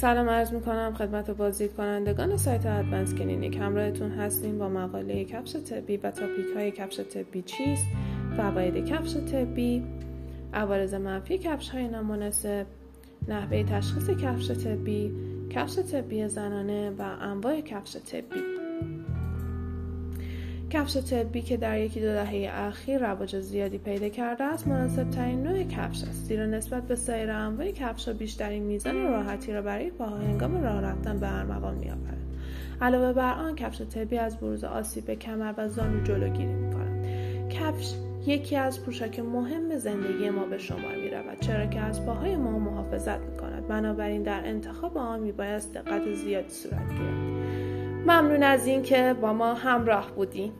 سلام عرض می کنم خدمت بازدید کنندگان سایت Advance Clinic. همراهتون هستیم با مقاله کفش طبی و topic های کفش طبی چیست فواید کفش طبی. عوارض منفی کفش های نامناسب نحوه تشخیص کفش طبی کفش طبی زنانه و انواع کفش طبی. کفش طبی که در یکی دو دهه اخیر رواج زیادی پیدا کرده است مناسب ترین نوع کفش است. زیرا نسبت به سایر انواع کفش بیشترین میزان راحتی را برای پاها هنگام راه رفتن به ارمغان میآورد. علاوه بر آن کفش طبی از بروز آسیب به کمر و زانو جلوگیری می‌کند. کفش یکی از پوشاک مهم زندگی ما به شمار می رود چرا که از پاهای ما محافظت می کند بنابراین در انتخاب آن می باید دقت زیادی صورت گیرد. ممنون از اینکه با ما همراه بودیم